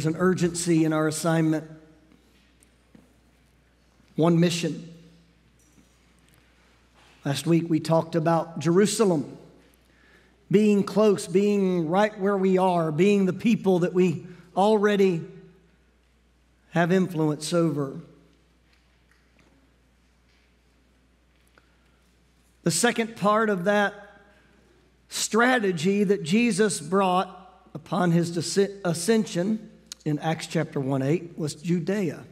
There's an urgency in our assignment. One mission. Last week we talked about Jerusalem being close, being right where we are, being the people that we already have influence over. The second part of that strategy that Jesus brought upon his ascension in Acts chapter 1 8 was Judea.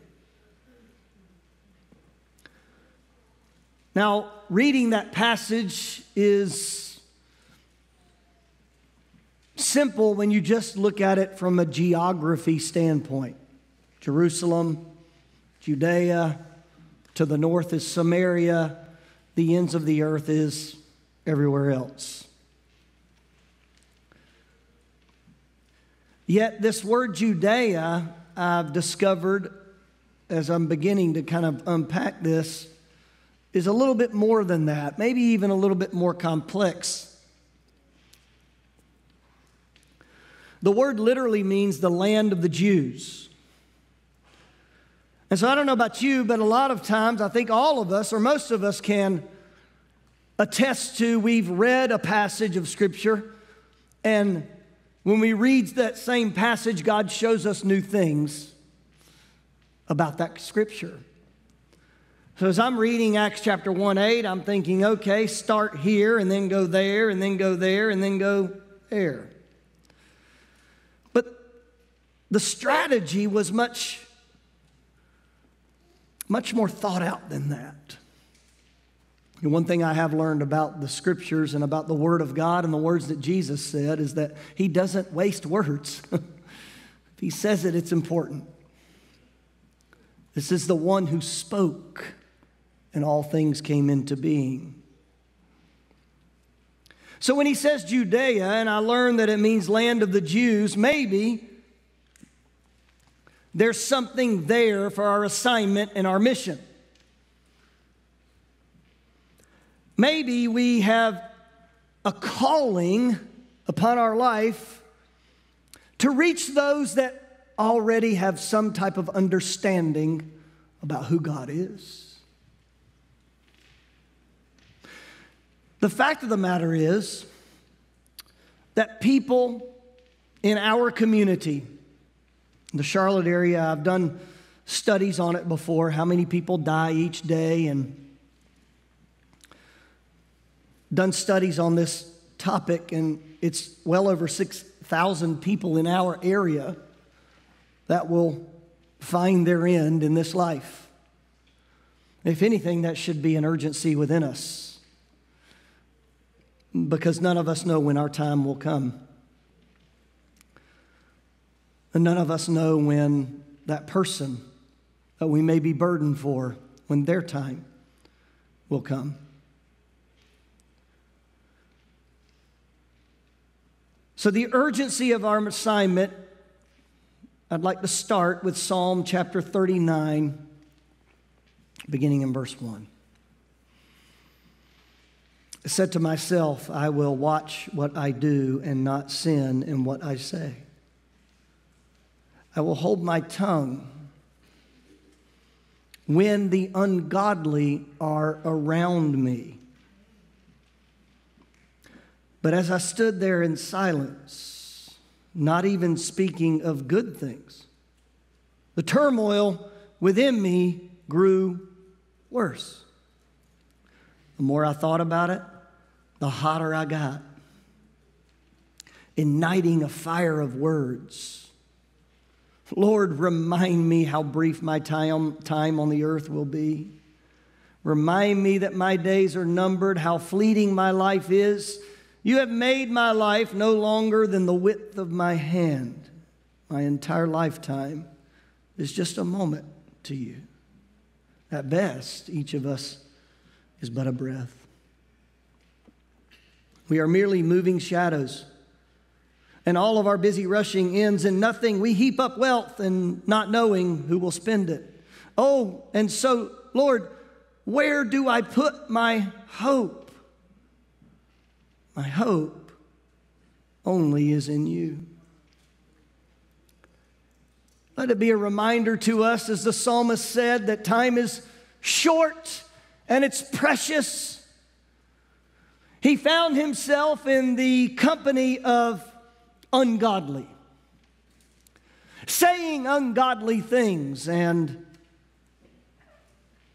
Now, reading that passage is simple when you just look at it from a geography standpoint. Jerusalem, Judea, to the north is Samaria, the ends of the earth is everywhere else. Yet, this word Judea, I've discovered as I'm beginning to kind of unpack this, is a little bit more than that, maybe even a little bit more complex. The word literally means the land of the Jews. And so I don't know about you, but a lot of times I think all of us, or most of us, can attest to we've read a passage of Scripture, and when we read that same passage, God shows us new things about that Scripture. So as I'm reading Acts chapter 1 8, I'm thinking, okay, start here and then go there and then go there and then go there. But the strategy was much much more thought out than that. And one thing I have learned about the scriptures and about the Word of God and the words that Jesus said is that He doesn't waste words. if He says it, it's important. This is the one who spoke, and all things came into being. So when he says Judea, and I learned that it means land of the Jews, maybe there's something there for our assignment and our mission. Maybe we have a calling upon our life to reach those that already have some type of understanding about who God is. The fact of the matter is that people in our community, the Charlotte area, I've done studies on it before how many people die each day and done studies on this topic, and it's well over 6,000 people in our area that will find their end in this life. If anything, that should be an urgency within us because none of us know when our time will come. And none of us know when that person that we may be burdened for, when their time will come. So, the urgency of our assignment, I'd like to start with Psalm chapter 39, beginning in verse 1. I said to myself, I will watch what I do and not sin in what I say. I will hold my tongue when the ungodly are around me. But as I stood there in silence, not even speaking of good things, the turmoil within me grew worse. The more I thought about it, the hotter I got, igniting a fire of words Lord, remind me how brief my time, time on the earth will be. Remind me that my days are numbered, how fleeting my life is. You have made my life no longer than the width of my hand. My entire lifetime is just a moment to you. At best, each of us is but a breath. We are merely moving shadows and all of our busy rushing ends in nothing. We heap up wealth and not knowing who will spend it. Oh, and so, Lord, where do I put my hope? My hope only is in you. Let it be a reminder to us, as the psalmist said, that time is short and it's precious. He found himself in the company of ungodly, saying ungodly things, and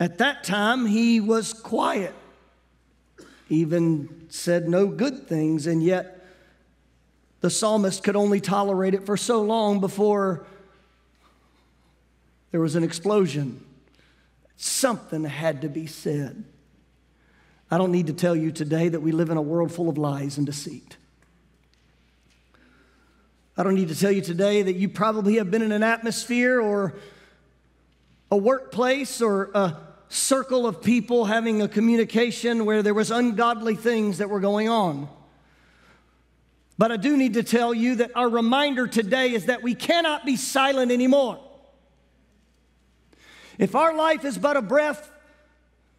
at that time he was quiet, even said no good things, and yet the psalmist could only tolerate it for so long before there was an explosion. Something had to be said. I don't need to tell you today that we live in a world full of lies and deceit. I don't need to tell you today that you probably have been in an atmosphere or a workplace or a circle of people having a communication where there was ungodly things that were going on. But I do need to tell you that our reminder today is that we cannot be silent anymore. If our life is but a breath,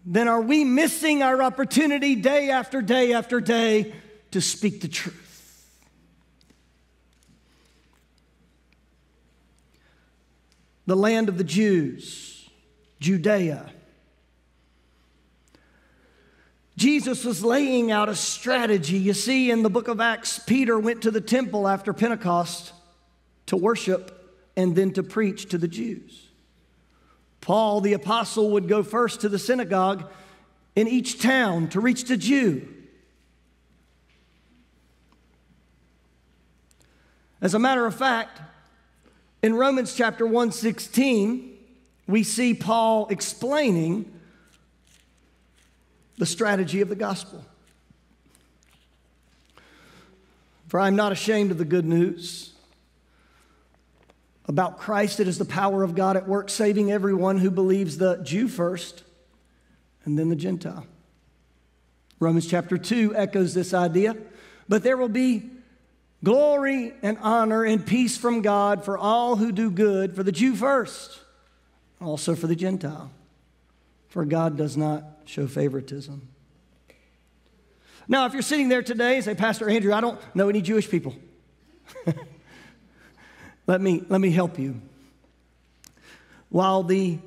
then are we missing our opportunity day after day after day to speak the truth? The land of the Jews, Judea. Jesus was laying out a strategy. You see, in the book of Acts, Peter went to the temple after Pentecost to worship and then to preach to the Jews. Paul, the apostle, would go first to the synagogue in each town to reach the Jew. As a matter of fact, in Romans chapter 116, we see Paul explaining the strategy of the gospel. For I'm not ashamed of the good news about Christ. It is the power of God at work, saving everyone who believes the Jew first and then the Gentile. Romans chapter 2 echoes this idea. But there will be glory and honor and peace from God for all who do good, for the Jew first, also for the Gentile. For God does not show favoritism. Now, if you're sitting there today and say, Pastor Andrew, I don't know any Jewish people. Let me, let me help you. While the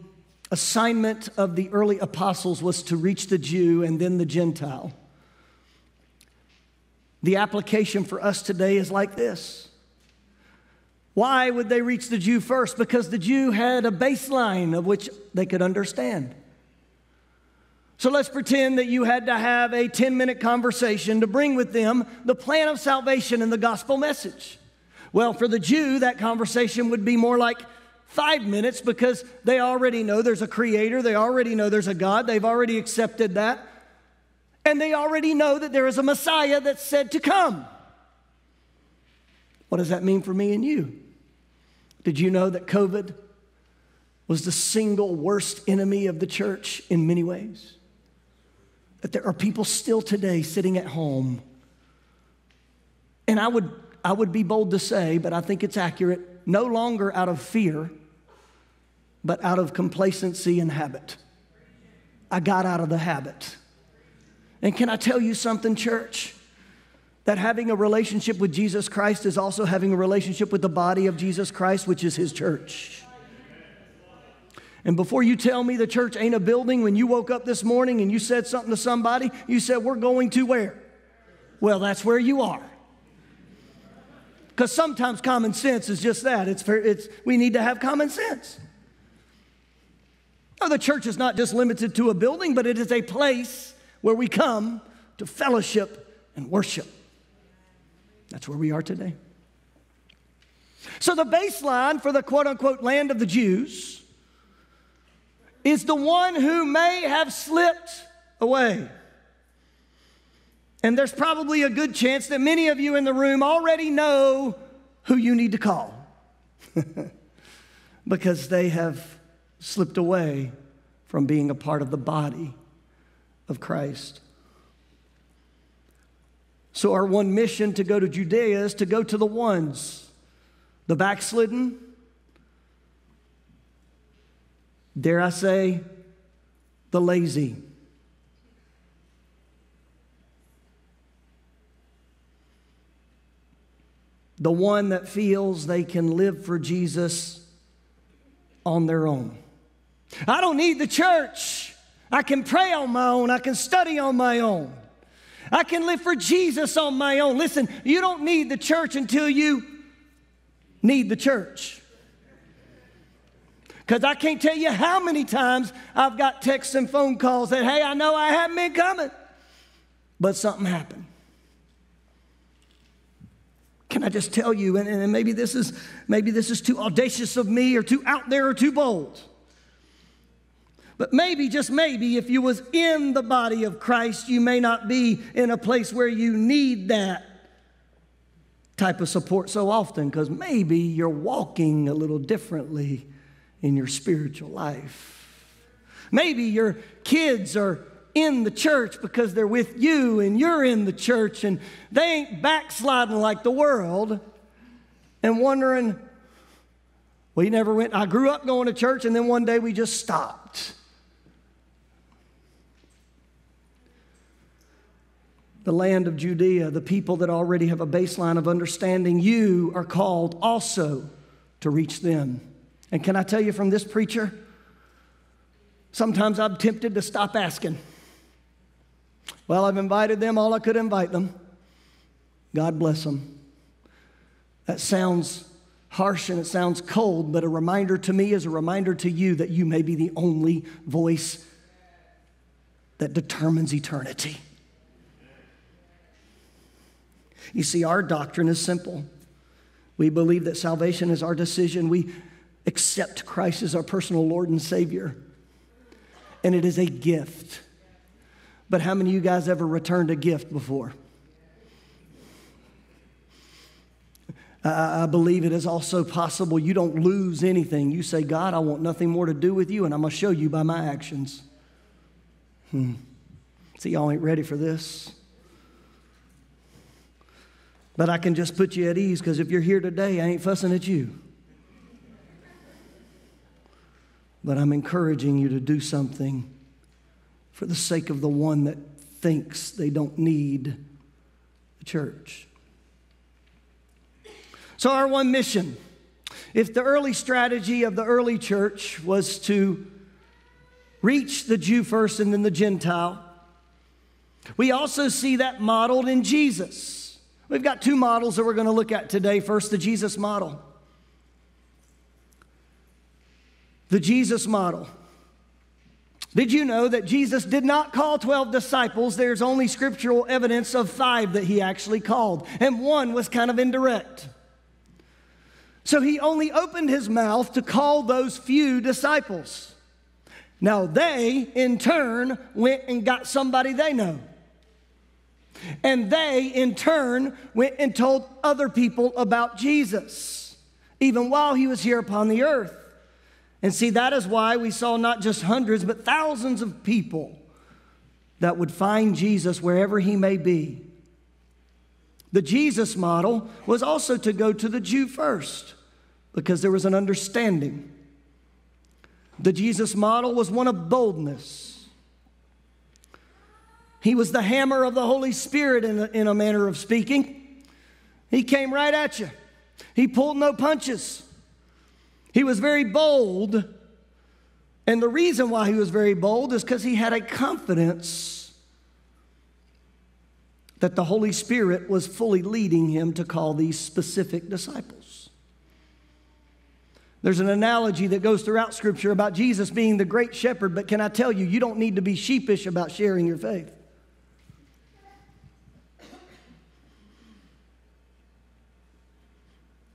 assignment of the early apostles was to reach the Jew and then the Gentile, the application for us today is like this. Why would they reach the Jew first? Because the Jew had a baseline of which they could understand. So let's pretend that you had to have a 10 minute conversation to bring with them the plan of salvation and the gospel message. Well, for the Jew, that conversation would be more like five minutes because they already know there's a creator, they already know there's a God, they've already accepted that, and they already know that there is a Messiah that's said to come. What does that mean for me and you? Did you know that COVID was the single worst enemy of the church in many ways? That there are people still today sitting at home. And I would I would be bold to say, but I think it's accurate, no longer out of fear, but out of complacency and habit. I got out of the habit. And can I tell you something, church? That having a relationship with Jesus Christ is also having a relationship with the body of Jesus Christ, which is his church. And before you tell me the church ain't a building, when you woke up this morning and you said something to somebody, you said, We're going to where? Well, that's where you are. Because sometimes common sense is just that. It's, for, it's, we need to have common sense. Now, the church is not just limited to a building, but it is a place where we come to fellowship and worship. That's where we are today. So, the baseline for the quote unquote land of the Jews is the one who may have slipped away. And there's probably a good chance that many of you in the room already know who you need to call because they have slipped away from being a part of the body of Christ. So, our one mission to go to Judea is to go to the ones, the backslidden, dare I say, the lazy the one that feels they can live for Jesus on their own. I don't need the church. I can pray on my own. I can study on my own. I can live for Jesus on my own. Listen, you don't need the church until you need the church. Because I can't tell you how many times I've got texts and phone calls that, hey, I know I haven't been coming, but something happened. Can I just tell you, and, and maybe this is maybe this is too audacious of me or too out there or too bold. But maybe, just maybe, if you was in the body of Christ, you may not be in a place where you need that type of support so often because maybe you're walking a little differently in your spiritual life. Maybe your kids are in the church because they're with you and you're in the church and they ain't backsliding like the world and wondering, you never went. I grew up going to church and then one day we just stopped. the land of Judea, the people that already have a baseline of understanding, you are called also to reach them. And can I tell you from this preacher? Sometimes I'm tempted to stop asking. Well, I've invited them all I could invite them. God bless them. That sounds harsh and it sounds cold, but a reminder to me is a reminder to you that you may be the only voice that determines eternity. You see, our doctrine is simple. We believe that salvation is our decision. We accept Christ as our personal Lord and Savior. And it is a gift. But how many of you guys ever returned a gift before? I believe it is also possible you don't lose anything. You say, God, I want nothing more to do with you, and I'm going to show you by my actions. Hmm. See, y'all ain't ready for this. But I can just put you at ease because if you're here today, I ain't fussing at you. But I'm encouraging you to do something for the sake of the one that thinks they don't need the church. So, our one mission if the early strategy of the early church was to reach the Jew first and then the Gentile, we also see that modeled in Jesus. We've got two models that we're going to look at today. First, the Jesus model. The Jesus model. Did you know that Jesus did not call 12 disciples? There's only scriptural evidence of five that he actually called, and one was kind of indirect. So he only opened his mouth to call those few disciples. Now they, in turn, went and got somebody they know. And they, in turn, went and told other people about Jesus, even while he was here upon the earth. And see, that is why we saw not just hundreds, but thousands of people that would find Jesus wherever he may be. The Jesus model was also to go to the Jew first because there was an understanding. The Jesus model was one of boldness. He was the hammer of the Holy Spirit in a, in a manner of speaking. He came right at you, he pulled no punches. He was very bold. And the reason why he was very bold is because he had a confidence that the Holy Spirit was fully leading him to call these specific disciples. There's an analogy that goes throughout Scripture about Jesus being the great shepherd, but can I tell you, you don't need to be sheepish about sharing your faith.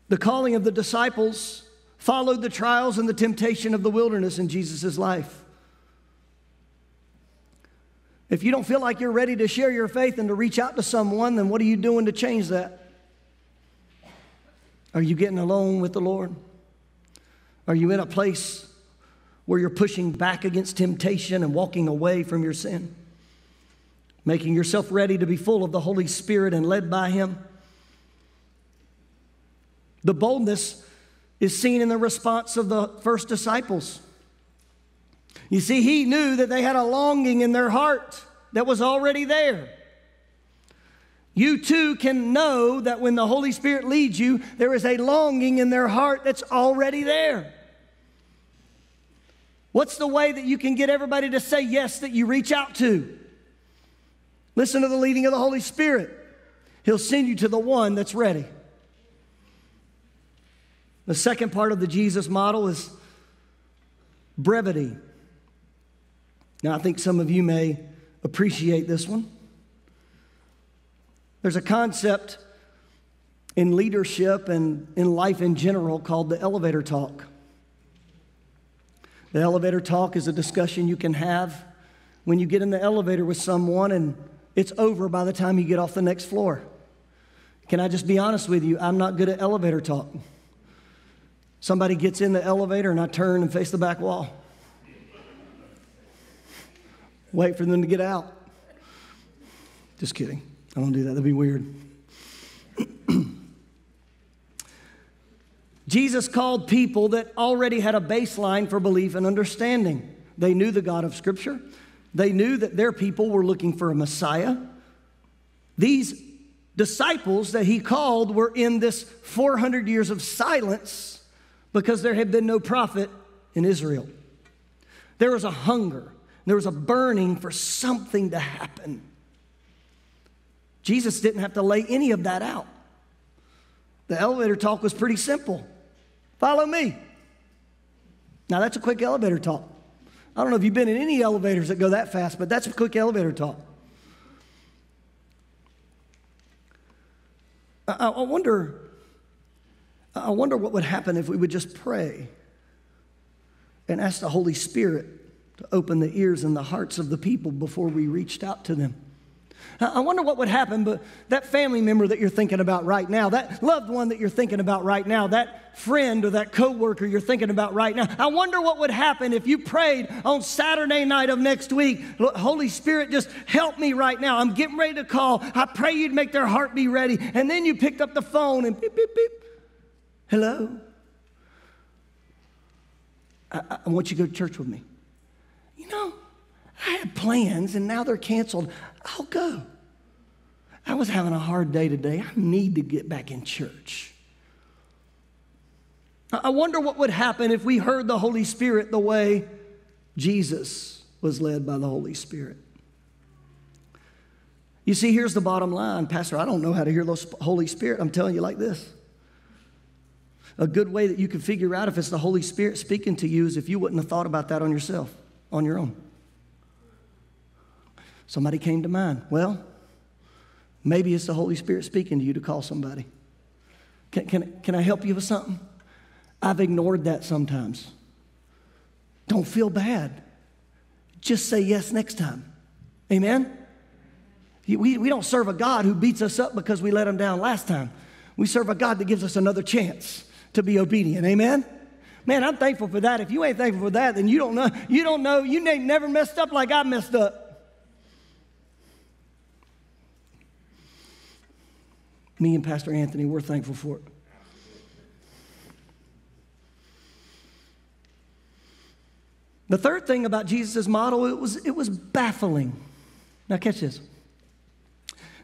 The calling of the disciples followed the trials and the temptation of the wilderness in Jesus' life. If you don't feel like you're ready to share your faith and to reach out to someone, then what are you doing to change that? Are you getting alone with the Lord? Are you in a place where you're pushing back against temptation and walking away from your sin? Making yourself ready to be full of the Holy Spirit and led by Him? The boldness is seen in the response of the first disciples. You see, he knew that they had a longing in their heart that was already there. You too can know that when the Holy Spirit leads you, there is a longing in their heart that's already there. What's the way that you can get everybody to say yes that you reach out to? Listen to the leading of the Holy Spirit. He'll send you to the one that's ready. The second part of the Jesus model is brevity. Now, I think some of you may appreciate this one. There's a concept in leadership and in life in general called the elevator talk. The elevator talk is a discussion you can have when you get in the elevator with someone and it's over by the time you get off the next floor. Can I just be honest with you? I'm not good at elevator talk. Somebody gets in the elevator and I turn and face the back wall. Wait for them to get out. Just kidding. I don't do that. That'd be weird. Jesus called people that already had a baseline for belief and understanding. They knew the God of Scripture. They knew that their people were looking for a Messiah. These disciples that he called were in this 400 years of silence because there had been no prophet in Israel. There was a hunger, there was a burning for something to happen. Jesus didn't have to lay any of that out. The elevator talk was pretty simple follow me. Now, that's a quick elevator talk. I don't know if you've been in any elevators that go that fast, but that's a quick elevator talk. I, wonder, I wonder what would happen if we would just pray and ask the Holy Spirit to open the ears and the hearts of the people before we reached out to them. I wonder what would happen, but that family member that you're thinking about right now, that loved one that you're thinking about right now, that friend or that coworker you're thinking about right now, I wonder what would happen if you prayed on Saturday night of next week. Holy Spirit, just help me right now. I'm getting ready to call. I pray you'd make their heart be ready. And then you picked up the phone and beep, beep, beep. Hello? I, I want you to go to church with me. You know, I had plans and now they're canceled. I'll go. I was having a hard day today. I need to get back in church. I wonder what would happen if we heard the Holy Spirit the way Jesus was led by the Holy Spirit. You see, here's the bottom line Pastor, I don't know how to hear the Holy Spirit. I'm telling you like this. A good way that you can figure out if it's the Holy Spirit speaking to you is if you wouldn't have thought about that on yourself, on your own. Somebody came to mind. Well, maybe it's the Holy Spirit speaking to you to call somebody. Can, can, can I help you with something? I've ignored that sometimes. Don't feel bad. Just say yes next time. Amen? We, we don't serve a God who beats us up because we let him down last time. We serve a God that gives us another chance to be obedient. Amen? Man, I'm thankful for that. If you ain't thankful for that, then you don't know, you don't know, you ain't never messed up like I messed up. Me and Pastor Anthony, we're thankful for it. The third thing about Jesus' model, it was, it was baffling. Now, catch this.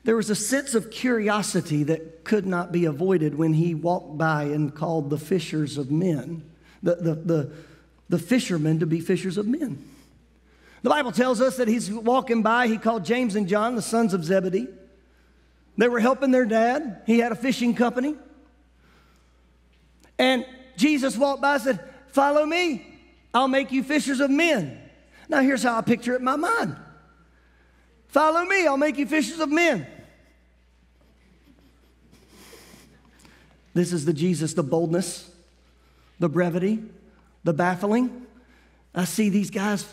There was a sense of curiosity that could not be avoided when he walked by and called the fishers of men, the, the, the, the fishermen to be fishers of men. The Bible tells us that he's walking by, he called James and John, the sons of Zebedee. They were helping their dad. He had a fishing company. And Jesus walked by and said, Follow me. I'll make you fishers of men. Now, here's how I picture it in my mind Follow me. I'll make you fishers of men. This is the Jesus, the boldness, the brevity, the baffling. I see these guys,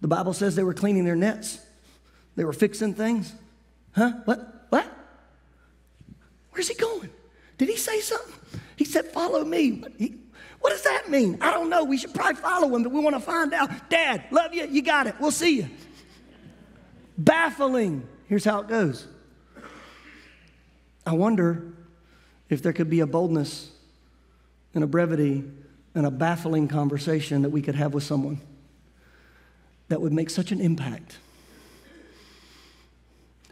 the Bible says they were cleaning their nets, they were fixing things. Huh? What? What? Where's he going? Did he say something? He said, Follow me. He, what does that mean? I don't know. We should probably follow him, but we want to find out. Dad, love you. You got it. We'll see you. Baffling. Here's how it goes. I wonder if there could be a boldness and a brevity and a baffling conversation that we could have with someone that would make such an impact.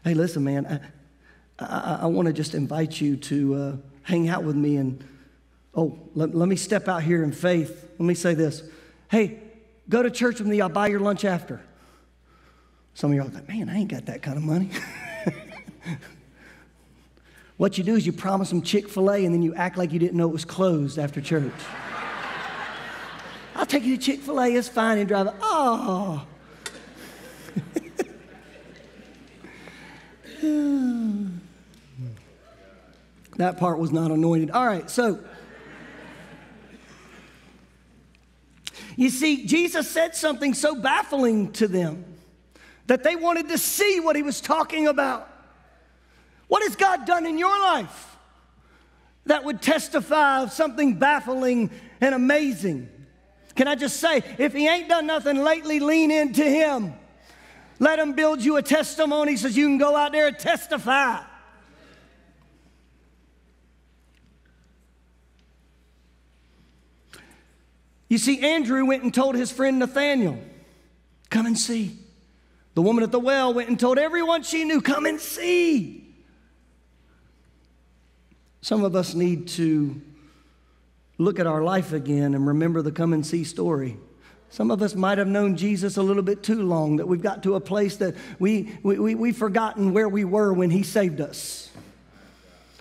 Hey, listen, man, I, I want to just invite you to uh, hang out with me and, oh, let, let me step out here in faith. Let me say this. Hey, go to church with me, I'll buy your lunch after. Some of you are like, man, I ain't got that kind of money. what you do is you promise them Chick fil A and then you act like you didn't know it was closed after church. I'll take you to Chick fil A, it's fine, and drive. Oh. that part was not anointed. All right, so. You see, Jesus said something so baffling to them that they wanted to see what he was talking about. What has God done in your life that would testify of something baffling and amazing? Can I just say, if he ain't done nothing lately, lean into him. Let him build you a testimony so you can go out there and testify. You see, Andrew went and told his friend Nathaniel, Come and see. The woman at the well went and told everyone she knew, Come and see. Some of us need to look at our life again and remember the come and see story. Some of us might have known Jesus a little bit too long, that we've got to a place that we, we, we, we've forgotten where we were when He saved us.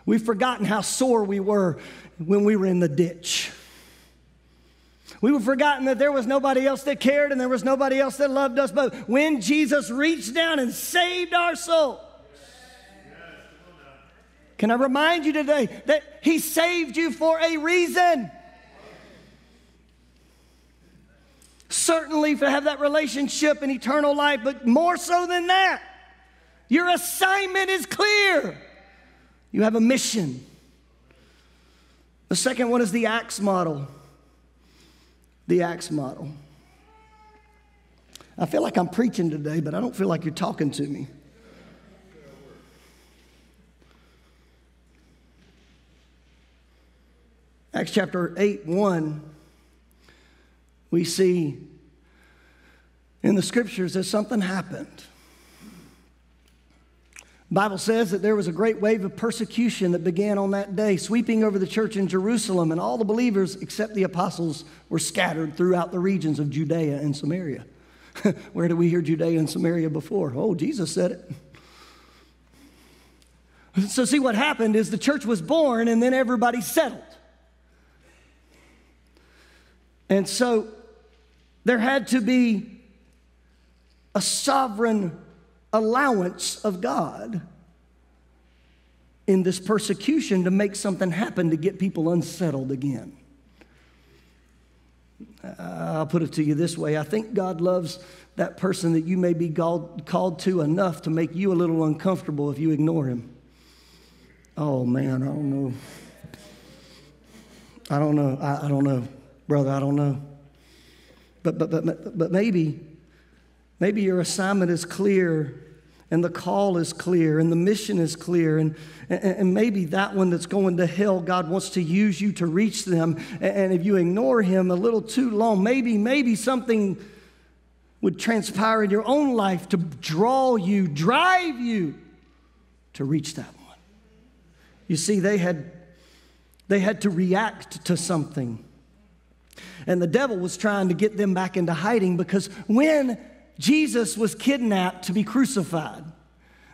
We've forgotten how sore we were when we were in the ditch. We've forgotten that there was nobody else that cared and there was nobody else that loved us. But when Jesus reached down and saved our soul, can I remind you today that He saved you for a reason? Certainly to have that relationship and eternal life, but more so than that, your assignment is clear. You have a mission. The second one is the Acts model the Acts model. I feel like I'm preaching today, but I don't feel like you're talking to me. Acts chapter 8, 1, we see in the scriptures that something happened. Bible says that there was a great wave of persecution that began on that day, sweeping over the church in Jerusalem, and all the believers, except the apostles, were scattered throughout the regions of Judea and Samaria. Where did we hear Judea and Samaria before? Oh, Jesus said it. So, see, what happened is the church was born and then everybody settled. And so there had to be a sovereign allowance of God in this persecution to make something happen to get people unsettled again. Uh, I'll put it to you this way I think God loves that person that you may be called, called to enough to make you a little uncomfortable if you ignore him. Oh man, I don't know. I don't know. I, I don't know, brother. I don't know. But, but, but, but maybe, maybe your assignment is clear and the call is clear and the mission is clear and, and, maybe that one that's going to hell god wants to use you to reach them. And if you ignore him a little too long maybe maybe something would transpire in your own life to draw you drive you to reach that one. You see they had they had to react to something. And the devil was trying to get them back into hiding because when Jesus was kidnapped to be crucified.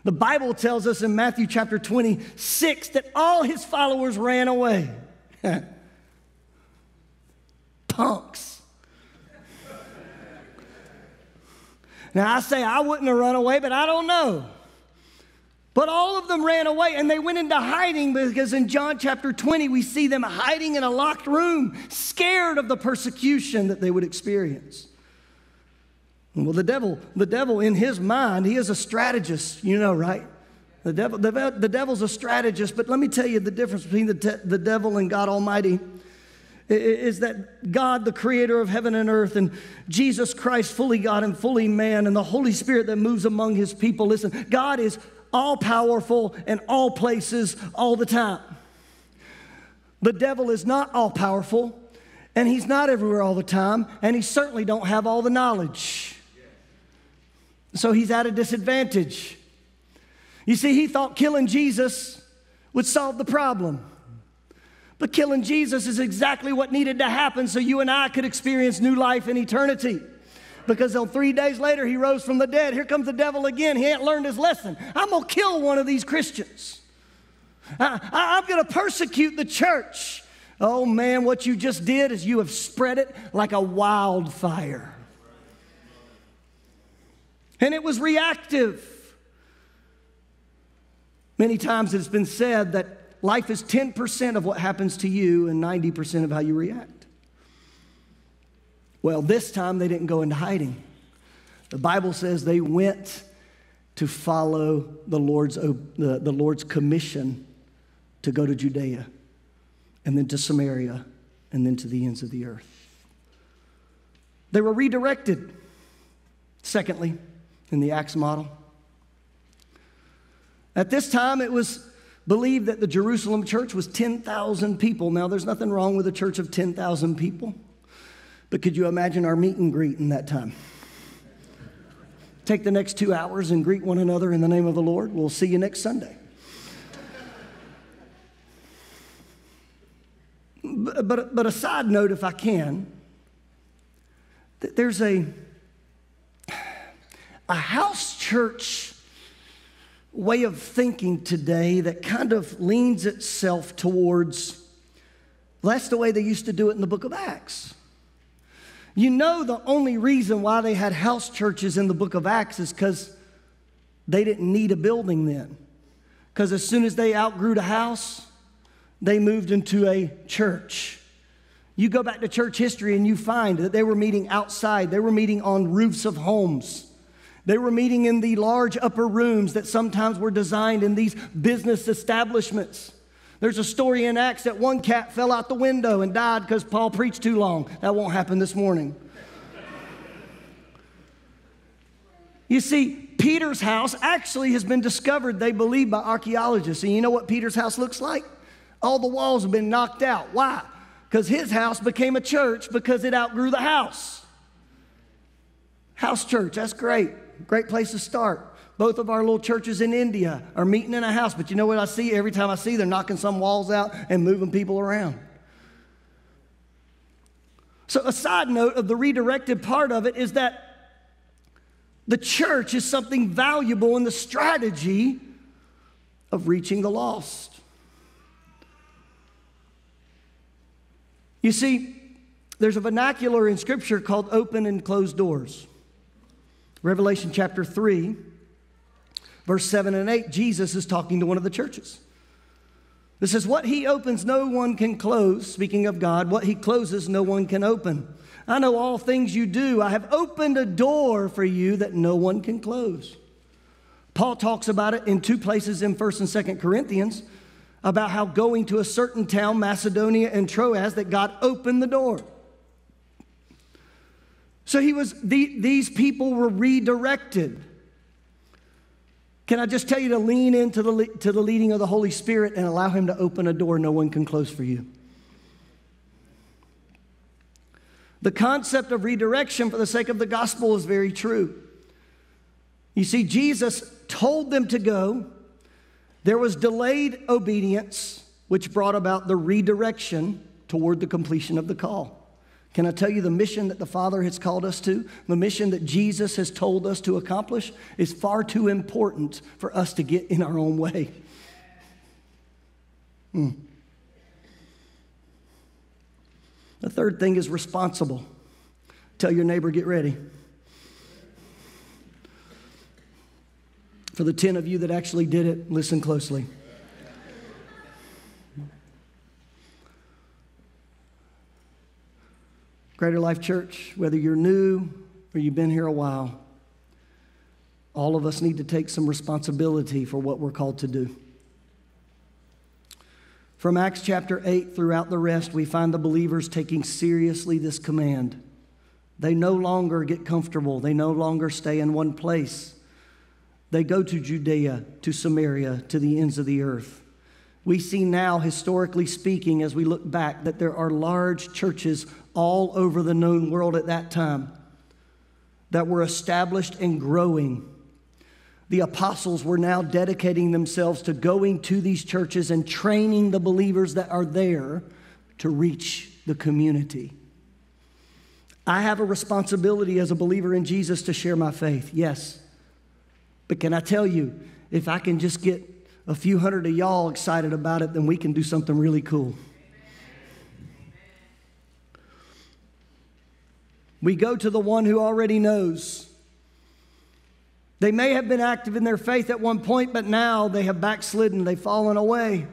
The Bible tells us in Matthew chapter 26 that all his followers ran away. Punks. Now, I say I wouldn't have run away, but I don't know. But all of them ran away and they went into hiding because in John chapter 20, we see them hiding in a locked room, scared of the persecution that they would experience. Well, the devil, the devil in his mind, he is a strategist, you know, right? The, devil, the, the devil's a strategist, but let me tell you the difference between the, te- the devil and God Almighty is that God, the creator of heaven and earth, and Jesus Christ, fully God and fully man, and the Holy Spirit that moves among his people. Listen, God is all powerful in all places all the time. The devil is not all powerful, and he's not everywhere all the time, and he certainly don't have all the knowledge. So he's at a disadvantage. You see, he thought killing Jesus would solve the problem. But killing Jesus is exactly what needed to happen so you and I could experience new life in eternity. Because on three days later, he rose from the dead. Here comes the devil again. He ain't learned his lesson. I'm going to kill one of these Christians. I, am going to persecute the church. Oh man, what you just did is you have spread it like a wildfire. And it was reactive. Many times it's been said that life is 10% of what happens to you and 90% of how you react. Well, this time they didn't go into hiding. The Bible says they went to follow the Lord's, the, the Lord's commission to go to Judea and then to Samaria and then to the ends of the earth. They were redirected. Secondly, in the Acts model, at this time it was believed that the Jerusalem church was 10,000 people. Now, there's nothing wrong with a church of 10,000 people, but could you imagine our meet and greet in that time? Take the next two hours and greet one another in the name of the Lord. We'll see you next Sunday. But, but, but a side note, if I can, there's a, a house church way of thinking today that kind of leans itself towards that's the way they used to do it in the book of Acts. You know, the only reason why they had house churches in the book of Acts is because they didn't need a building then. Because as soon as they outgrew the house, they moved into a church. You go back to church history and you find that they were meeting outside, they were meeting on roofs of homes. They were meeting in the large upper rooms that sometimes were designed in these business establishments. There's a story in Acts that one cat fell out the window and died because Paul preached too long. That won't happen this morning. You see, Peter's house actually has been discovered, they believe, by archaeologists. And you know what Peter's house looks like? All the walls have been knocked out. Why? Because his house became a church because it outgrew the house. House church, that's great. Great place to start. Both of our little churches in India are meeting in a house, but you know what I see every time I see they're knocking some walls out and moving people around. So, a side note of the redirected part of it is that the church is something valuable in the strategy of reaching the lost. You see, there's a vernacular in Scripture called open and closed doors. Revelation chapter 3, verse 7 and 8, Jesus is talking to one of the churches. This is What he opens, no one can close. Speaking of God, what he closes, no one can open. I know all things you do. I have opened a door for you that no one can close. Paul talks about it in two places in 1st and 2nd Corinthians about how going to a certain town, Macedonia and Troas, that God opened the door. So he was, the, these people were redirected. Can I just tell you to lean into the, to the leading of the Holy Spirit and allow Him to open a door no one can close for you? The concept of redirection for the sake of the gospel is very true. You see, Jesus told them to go, there was delayed obedience, which brought about the redirection toward the completion of the call. Can I tell you the mission that the Father has called us to, the mission that Jesus has told us to accomplish, is far too important for us to get in our own way. Hmm. The third thing is responsible. Tell your neighbor, get ready. For the 10 of you that actually did it, listen closely. Greater Life Church, whether you're new or you've been here a while, all of us need to take some responsibility for what we're called to do. From Acts chapter 8 throughout the rest, we find the believers taking seriously this command. They no longer get comfortable, they no longer stay in one place. They go to Judea, to Samaria, to the ends of the earth. We see now, historically speaking, as we look back, that there are large churches all over the known world at that time that were established and growing. The apostles were now dedicating themselves to going to these churches and training the believers that are there to reach the community. I have a responsibility as a believer in Jesus to share my faith, yes. But can I tell you, if I can just get a few hundred of y'all excited about it, then we can do something really cool. We go to the one who already knows. They may have been active in their faith at one point, but now they have backslidden, they've fallen away.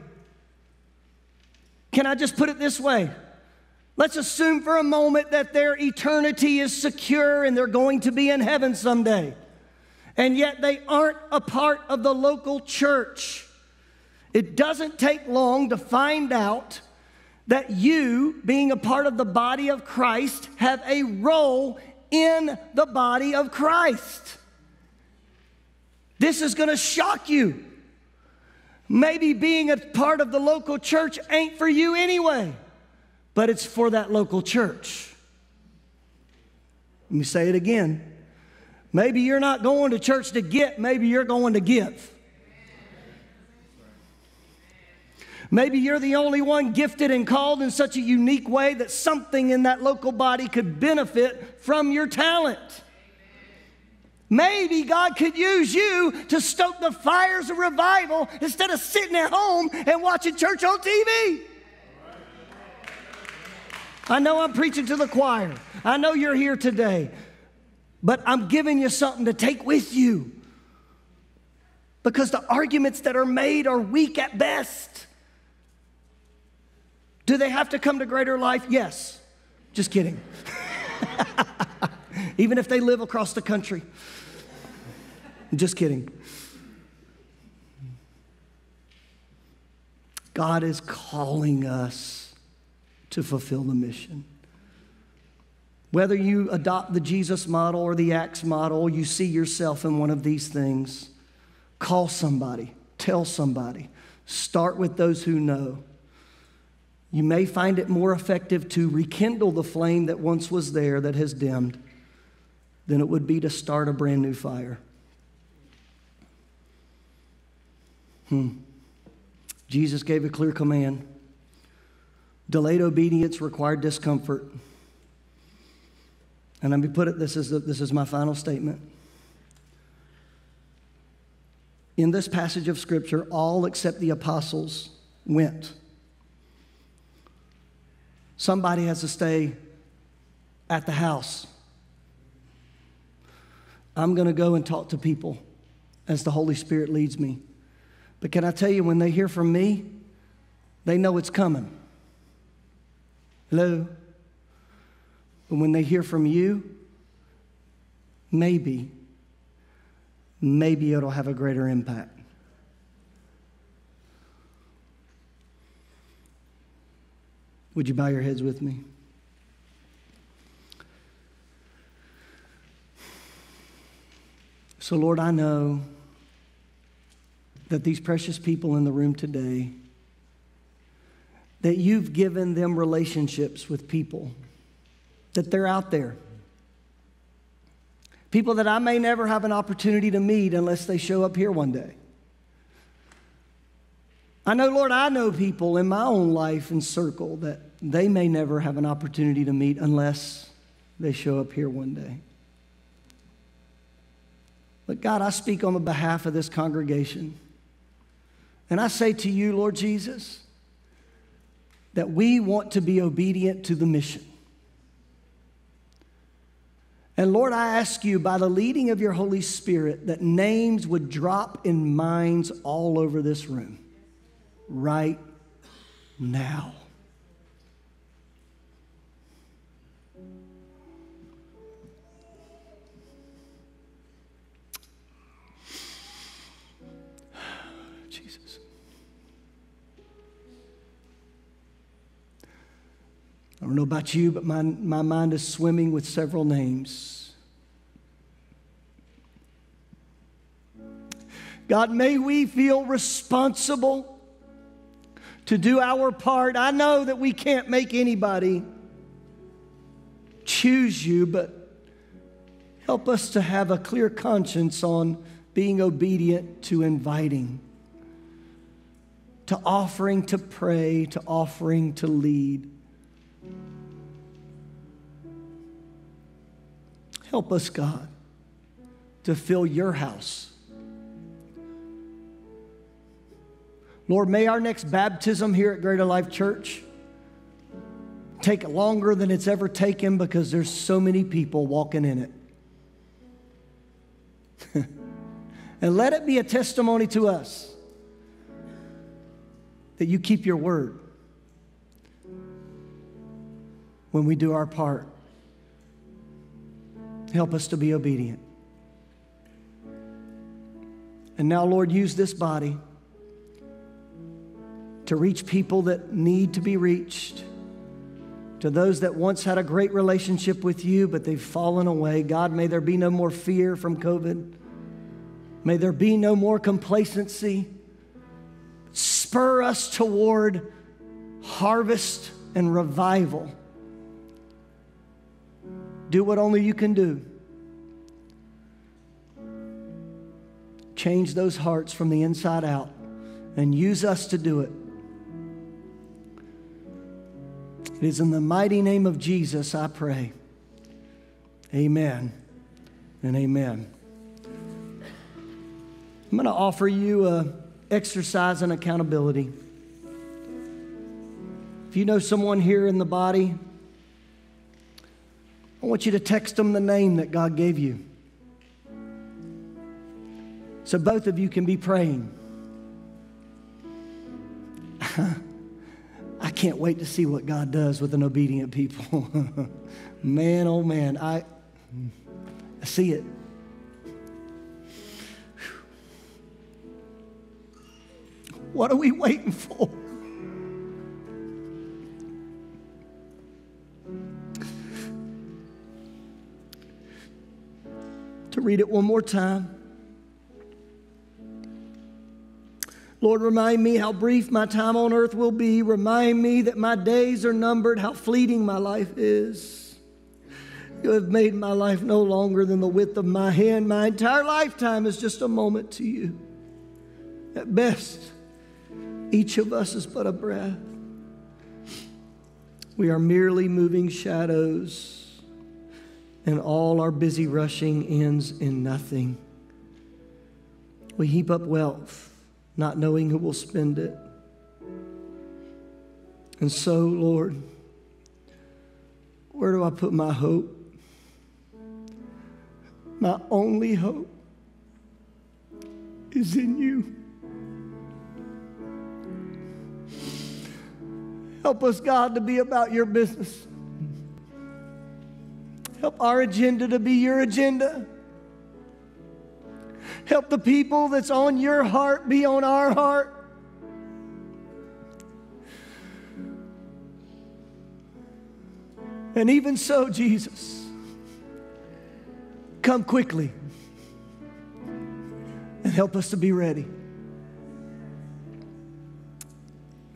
Can I just put it this way? Let's assume for a moment that their eternity is secure and they're going to be in heaven someday. And yet they aren't a part of the local church. It doesn't take long to find out that you, being a part of the body of Christ, have a role in the body of Christ. This is to shock you. Maybe being a part of the local church ain't for you anyway, but it's for that local church. Let me say it again. Maybe you're not going to church to get, maybe you're going to give. Maybe you're the only one gifted and called in such a unique way that something in that local body could benefit from your talent. Maybe God could use you to stoke the fires of revival instead of sitting at home and watching church on TV. I know I'm preaching to the choir. I know you're here today, but I'm giving you something to take with you because the arguments that are made are weak at best. Do they have to come to greater life? Yes. Just kidding. Even if they live across the country. Just kidding. God is calling us to fulfill the mission. Whether you adopt the Jesus model or the Acts model, you see yourself in one of these things. Call somebody, tell somebody, start with those who know. You may find it more effective to rekindle the flame that once was there that has dimmed than it would be to start a brand new fire. Hmm. Jesus gave a clear command. Delayed obedience required discomfort. And let me put it this is, the, this is my final statement. In this passage of Scripture, all except the apostles went. Somebody has to stay at the house. I'm going to go and talk to people as the Holy Spirit leads me. But can I tell you, when they hear from me, they know it's coming. Hello? But when they hear from you, maybe, maybe it'll have a greater impact. Would you bow your heads with me? So, Lord, I know that these precious people in the room today, that you've given them relationships with people, that they're out there. People that I may never have an opportunity to meet unless they show up here one day. I know, Lord, I know people in my own life and circle that they may never have an opportunity to meet unless they show up here one day. But God, I speak on the behalf of this congregation. And I say to you, Lord Jesus, that we want to be obedient to the mission. And Lord, I ask you by the leading of your Holy Spirit that names would drop in minds all over this room right now. I don't know about you, but my, my mind is swimming with several names. God, may we feel responsible to do our part. I know that we can't make anybody choose you, but help us to have a clear conscience on being obedient to inviting, to offering to pray, to offering to lead. Help us, God, to fill your house. Lord, may our next baptism here at Greater Life Church take longer than it's ever taken because there's so many people walking in it. and let it be a testimony to us that you keep your word when we do our part. Help us to be obedient. And now, Lord, use this body to reach people that need to be reached, to those that once had a great relationship with you, but they've fallen away. God, may there be no more fear from COVID. May there be no more complacency. Spur us toward harvest and revival. Do what only you can do. Change those hearts from the inside out and use us to do it. It is in the mighty name of Jesus I pray. Amen and amen. I'm going to offer you a exercise and accountability. If you know someone here in the body, I want you to text them the name that God gave you. So both of you can be praying. I can't wait to see what God does with an obedient people. man, oh man, I, I see it. What are we waiting for? To read it one more time. Lord, remind me how brief my time on earth will be. Remind me that my days are numbered, how fleeting my life is. You have made my life no longer than the width of my hand. My entire lifetime is just a moment to you. At best, each of us is but a breath. We are merely moving shadows, and all our busy rushing ends in nothing. We heap up wealth not knowing who will spend it. And so, Lord, where do I put my hope? My only hope is in you. Help us, God, to be about your business. Help our agenda to be your agenda. Help the people that's on your heart be on our heart. And even so, Jesus, come quickly and help us to be ready.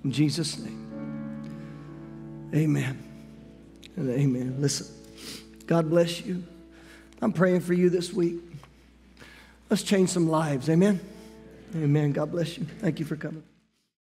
In Jesus' name, amen and amen. Listen, God bless you. I'm praying for you this week. Let's change some lives. Amen. Amen. God bless you. Thank you for coming.